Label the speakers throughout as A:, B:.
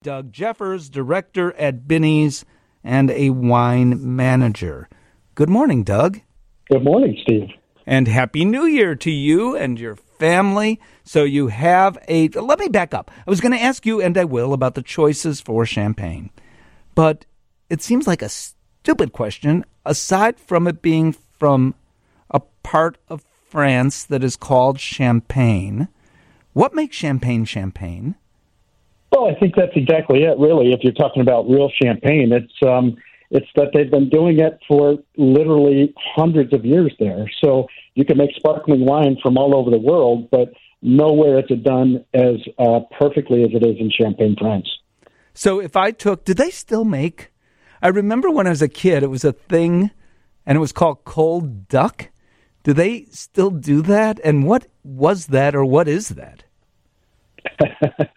A: Doug Jeffirs, director at Binny's and a wine manager. Good morning, Doug.
B: Good morning, Steve.
A: And Happy New Year to you and your family. So you have a. Let me back up. I was going to ask you, and I will, about the choices for champagne. But it seems like a stupid question, aside from it being from a part of France that is called Champagne. What makes champagne champagne?
B: Well, I think that's exactly it. Really, if you're talking about real champagne, it's um, it's that they've been doing it for literally hundreds of years there. So you can make sparkling wine from all over the world, but nowhere is it done as uh, perfectly as it is in Champagne, France.
A: So if I took, do they still make? I remember when I was a kid, it was a thing, and it was called cold duck. Do they still do that? And what was that, or what is that?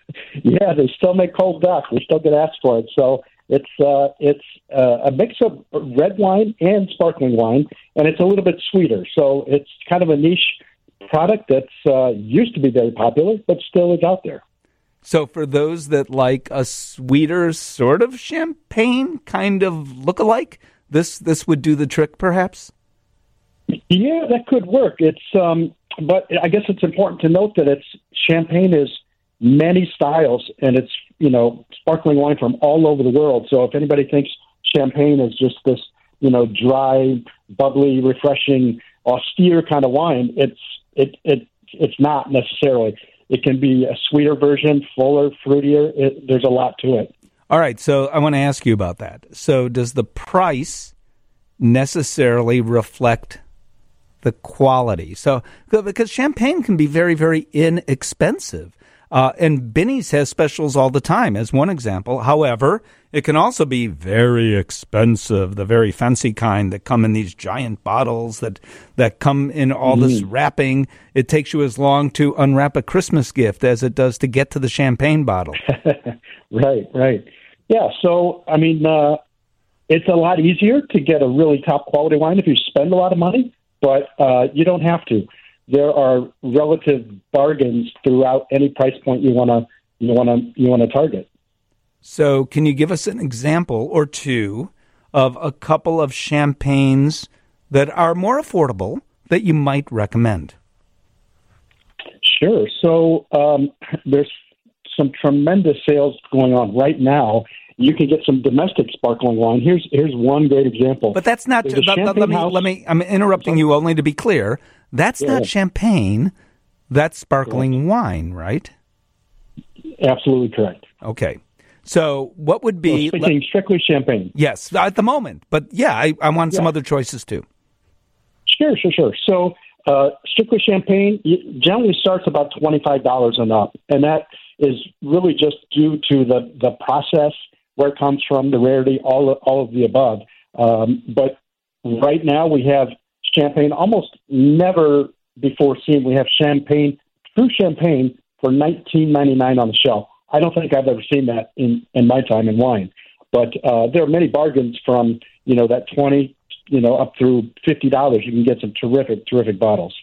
B: yeah, they still make cold duck. We still get asked for it. So it's uh, it's uh, a mix of red wine and sparkling wine, and it's a little bit sweeter. So it's kind of a niche product that's uh, used to be very popular, but still is out there.
A: So for those that like a sweeter sort of champagne kind of look-alike, this this would do the trick, perhaps.
B: Yeah, that could work. It's um, but I guess it's important to note that it's champagne is many styles, and it's you know sparkling wine from all over the world. So if anybody thinks champagne is just this you know dry, bubbly, refreshing, austere kind of wine, it's it it it's not necessarily. It can be a sweeter version, fuller, fruitier. It, there's a lot to it.
A: All right, so I want to ask you about that. So does the price necessarily reflect the quality? So because champagne can be very very inexpensive. Uh, and Binny's has specials all the time, as one example. However, it can also be very expensive, the very fancy kind that come in these giant bottles that, that come in all mm. this wrapping. It takes you as long to unwrap a Christmas gift as it does to get to the champagne bottle.
B: right, right. Yeah, so, I mean, uh, it's a lot easier to get a really top quality wine if you spend a lot of money, but uh, you don't have to there are relative bargains throughout any price point you want to you want to you want to target.
A: So, can you give us an example or two of a couple of champagnes that are more affordable that you might recommend?
B: Sure. So, um, there's some tremendous sales going on right now. You can get some domestic sparkling wine. Here's here's one great example.
A: But that's not. Let, let, me let me. I'm interrupting you only to be clear. That's yeah. not champagne. That's sparkling correct. wine, right?
B: Absolutely correct.
A: Okay. So, what would be
B: well, speaking strictly champagne?
A: Yes, at the moment, but yeah, I, I want yeah. some other choices too.
B: Sure, sure, sure. So, uh, strictly champagne generally starts about twenty five dollars and up, and that is really just due to the the process, where it comes from, the rarity, all all of the above. Um, but right now, we have champagne almost never before seen. We have champagne, true champagne, for nineteen ninety nine on the shelf. I don't think I've ever seen that in in my time in wine. But uh, there are many bargains from you know that twenty, you know, up through fifty dollars. You can get some terrific, terrific bottles.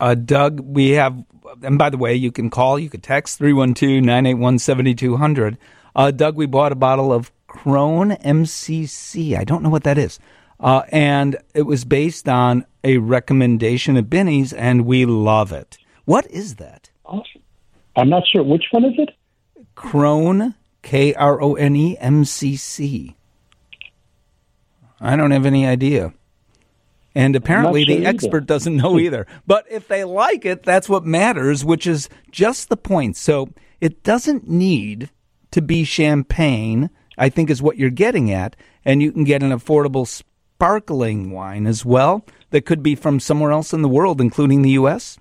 A: Uh, Doug, we have, and by the way, you can call, you could text 312 981 7200. Uh, Doug, we bought a bottle of Krone MCC. I don't know what that is. Uh, and it was based on a recommendation of Binny's, and we love it. What is that?
B: Awesome. I'm not sure. Which one is it?
A: Krone, K R O N E M C C. I don't have any idea. And apparently sure the expert doesn't know either. But if they like it, that's what matters, which is just the point. So it doesn't need to be champagne, I think is what you're getting at. And you can get an affordable sparkling wine as well that could be from somewhere else in the world, including the U.S.?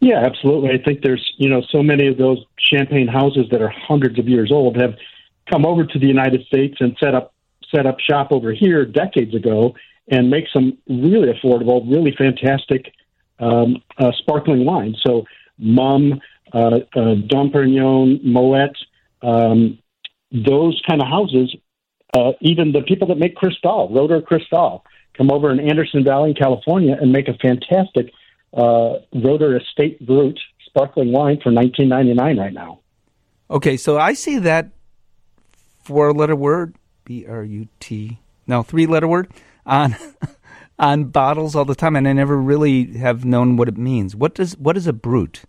B: Yeah, absolutely. I think there's, you know, so many of those champagne houses that are hundreds of years old have come over to the United States and set up set up shop over here decades ago and make some really affordable, really fantastic um, uh, sparkling wine. So, Mumm, uh, uh, Dom Perignon, Moet, um, those kind of houses uh, even the people that make Cristal, Roederer Cristal, come over in Anderson Valley, in California, and make a fantastic uh, Roederer Estate Brut sparkling wine for nineteen ninety nine right now.
A: Okay, so I see that four letter word, B R U T, no, three letter word on on bottles all the time, and I never really have known what it means. What does what is a brut?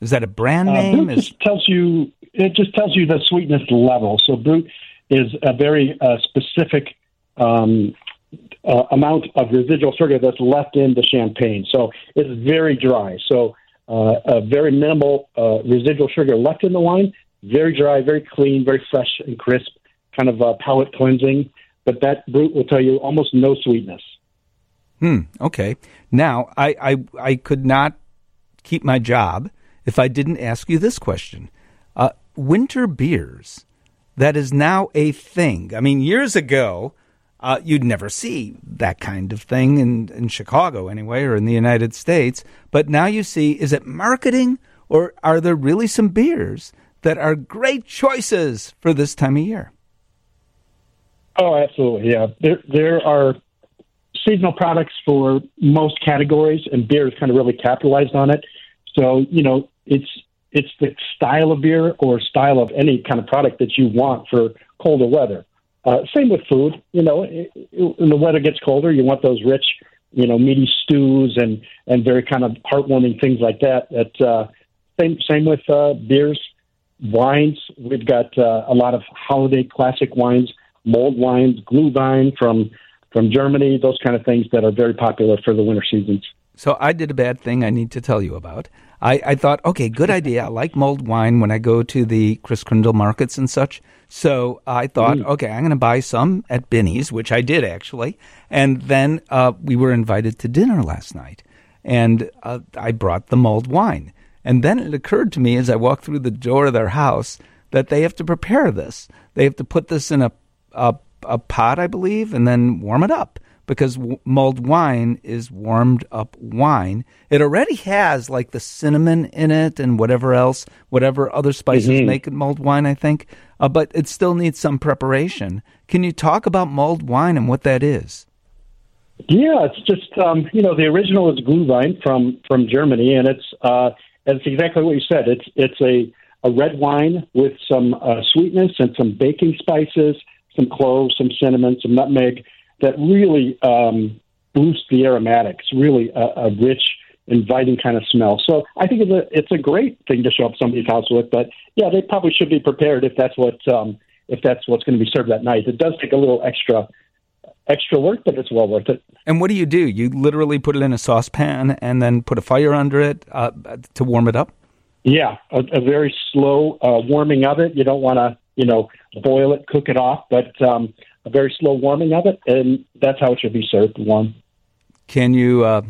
A: Is that a brand
B: Uh,
A: name?
B: Brut
A: is
B: just tells you it just tells you the sweetness level. So brut is a very uh, specific um, uh, amount of residual sugar that's left in the champagne. So it's very dry. So uh, a very minimal uh, residual sugar left in the wine. Very dry, very clean, very fresh and crisp, kind of uh, palate cleansing. But that brut will tell you almost no sweetness.
A: Hmm. Okay. Now, I, I I could not keep my job if I didn't ask you this question. Uh, winter beers, that is now a thing. I mean, years ago, uh, you'd never see that kind of thing in, in Chicago anyway, or in the United States. But now you see, is it marketing or are there really some beers that are great choices for this time of year?
B: Oh, absolutely. Yeah, there there are seasonal products for most categories, and beer has kind of really capitalized on it. So you know, it's it's the style of beer or style of any kind of product that you want for colder weather. Uh, same with food. You know, when the weather gets colder, you want those rich, you know, meaty stews and and very kind of heartwarming things like that. That uh, same same with uh, beers, wines. We've got uh, a lot of holiday classic wines mulled wines, Glühwein from from Germany, those kind of things that are very popular for the winter seasons.
A: So I did a bad thing I need to tell you about. I, I thought, okay, good idea. I like mulled wine when I go to the Christkindl markets and such. So I thought,
B: Mm.
A: okay, I'm going to buy some at Binny's, which I did actually. And then uh, we were invited to dinner last night, and uh, I brought the mulled wine. And then it occurred to me as I walked through the door of their house that they have to prepare this. They have to put this in a a, a pot, I believe, and then warm it up because w- mulled wine is warmed up wine. It already has like the cinnamon in it and whatever else, whatever other spices
B: Mhm.
A: make it mulled wine, I think. Uh, but it still needs some preparation. Can you talk about mulled wine and what that is?
B: Yeah, it's just um, you know the original is Glühwein from from Germany, and it's uh, and it's exactly what you said. It's it's a a red wine with some uh, sweetness and some baking spices, some cloves, some cinnamon, some nutmeg that really um, boost the aromatics. Really a, a rich, inviting kind of smell. So I think it's a it's a great thing to show up somebody's house with. But yeah, they probably should be prepared if that's what um, if that's what's going to be served that night. It does take a little extra extra work, but it's well worth it.
A: And what do you do? You literally put it in a saucepan and then put a fire under it uh, to warm it up?
B: Yeah, a, a very slow uh, warming of it. You don't want to, you know, boil it, cook it off, but um, a very slow warming of it, and that's how it should be served. Warm.
A: Can you uh,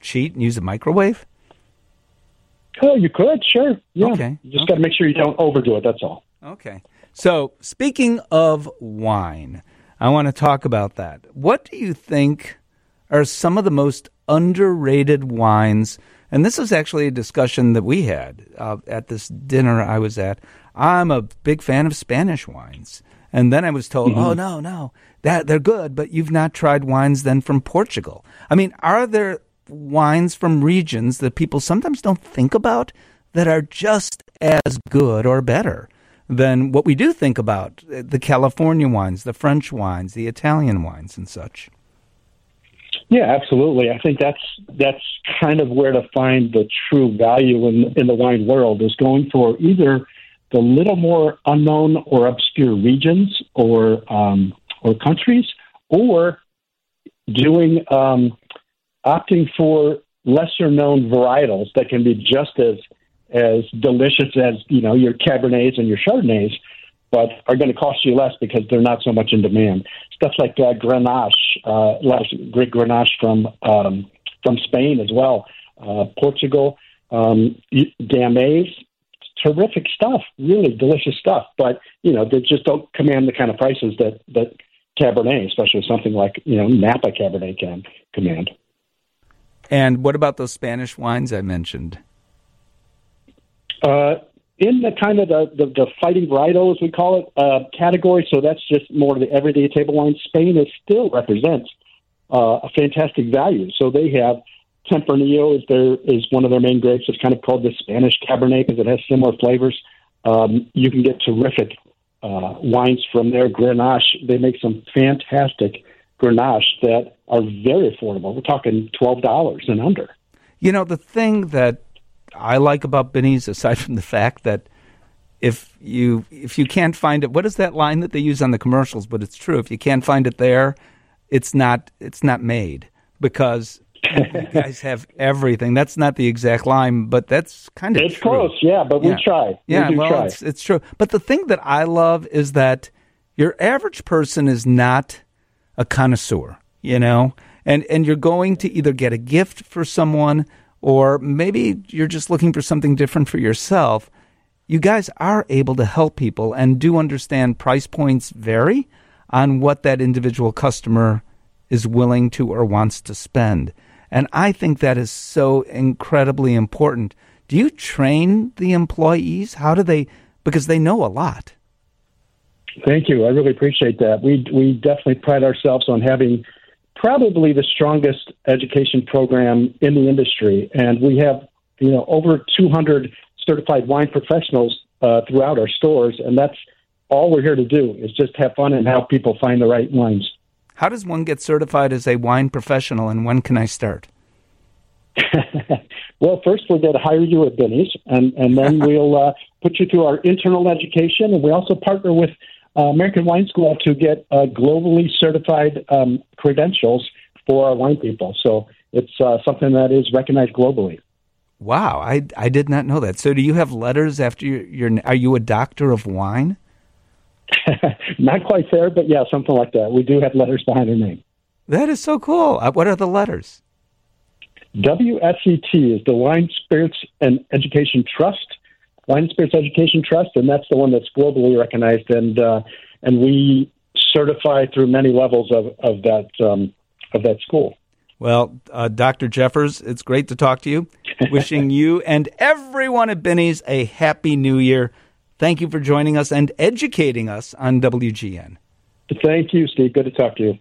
A: cheat and use a microwave?
B: Oh, you could, sure. Yeah.
A: Okay,
B: You just
A: okay.
B: got to make sure you don't overdo it. That's all.
A: Okay. So, speaking of wine, I want to talk about that. What do you think are some of the most underrated wines? And this is actually a discussion that we had uh, at this dinner I was at. I'm a big fan of Spanish wines. And then I was told, "Oh mm-hmm. no, no. That they're good, but you've not tried wines then from Portugal." I mean, are there wines from regions that people sometimes don't think about that are just as good or better than what we do think about the California wines, the French wines, the Italian wines, and such.
B: Yeah, absolutely. I think that's that's kind of where to find the true value in in the wine world is going for either the little more unknown or obscure regions or um, or countries, or doing um, opting for lesser known varietals that can be just as as delicious as you know your Cabernets and your Chardonnays, but are going to cost you less because they're not so much in demand. Stuff like uh, Grenache, uh, great Grenache from um, from Spain as well, uh, Portugal, um, Gamay, terrific stuff, really delicious stuff. But you know they just don't command the kind of prices that that Cabernet, especially something like you know Napa Cabernet can command.
A: And what about those Spanish wines I mentioned?
B: Uh, in the kind of the, the, the fighting varietal, as we call it, uh, category, so that's just more of the everyday table wine, Spain is still represents uh, a fantastic value. So they have Tempranillo is their is one of their main grapes. It's kind of called the Spanish Cabernet because it has similar flavors Um, you can get terrific uh, wines from there. Grenache. They make some fantastic Grenache that are very affordable. We're talking twelve dollars and under.
A: You know, the thing that I like about Binny's, aside from the fact that if you if you can't find it, what is that line that they use on the commercials? But it's true. If you can't find it there, it's not it's not made because you guys have everything. That's not the exact line, but that's kind of
B: it's
A: true.
B: close. Yeah, but
A: Yeah.
B: we try.
A: Yeah,
B: we do
A: well,
B: try.
A: it's it's true. But the thing that I love is that your average person is not a connoisseur, you know, and and you're going to either get a gift for someone or maybe you're just looking for something different for yourself. You guys are able to help people and do understand price points vary on what that individual customer is willing to or wants to spend. And I think that is so incredibly important. Do you train the employees? How do they, because they know a lot.
B: Thank you. I really appreciate that. We we definitely pride ourselves on having probably the strongest education program in the industry, and we have you know over 200 certified wine professionals uh, throughout our stores, and that's all we're here to do is just have fun and help people find the right wines.
A: How does one get certified as a wine professional and when can I start?
B: well, first we're going to hire you at Binny's, and, and then we'll uh, put you through our internal education. And we also partner with uh, American Wine School to get uh, globally certified um, credentials for our wine people. So it's uh, something that is recognized globally.
A: Wow, I, I did not know that. So do you have letters after your, your are you a doctor of wine?
B: Not quite there, but yeah, something like that. We do have letters behind our name.
A: That is so cool. Uh, What are the letters?
B: WSET is the Wine Spirits and Education Trust, Wine Spirits Education Trust, and that's the one that's globally recognized. And uh, and we certify through many levels of of that um, of that school.
A: Well, uh, Dr. Jeffirs, it's great to talk to you. Wishing you and everyone at Binny's a happy new year. Thank you for joining us and educating us on WGN.
B: Thank you, Steve. Good to talk to you.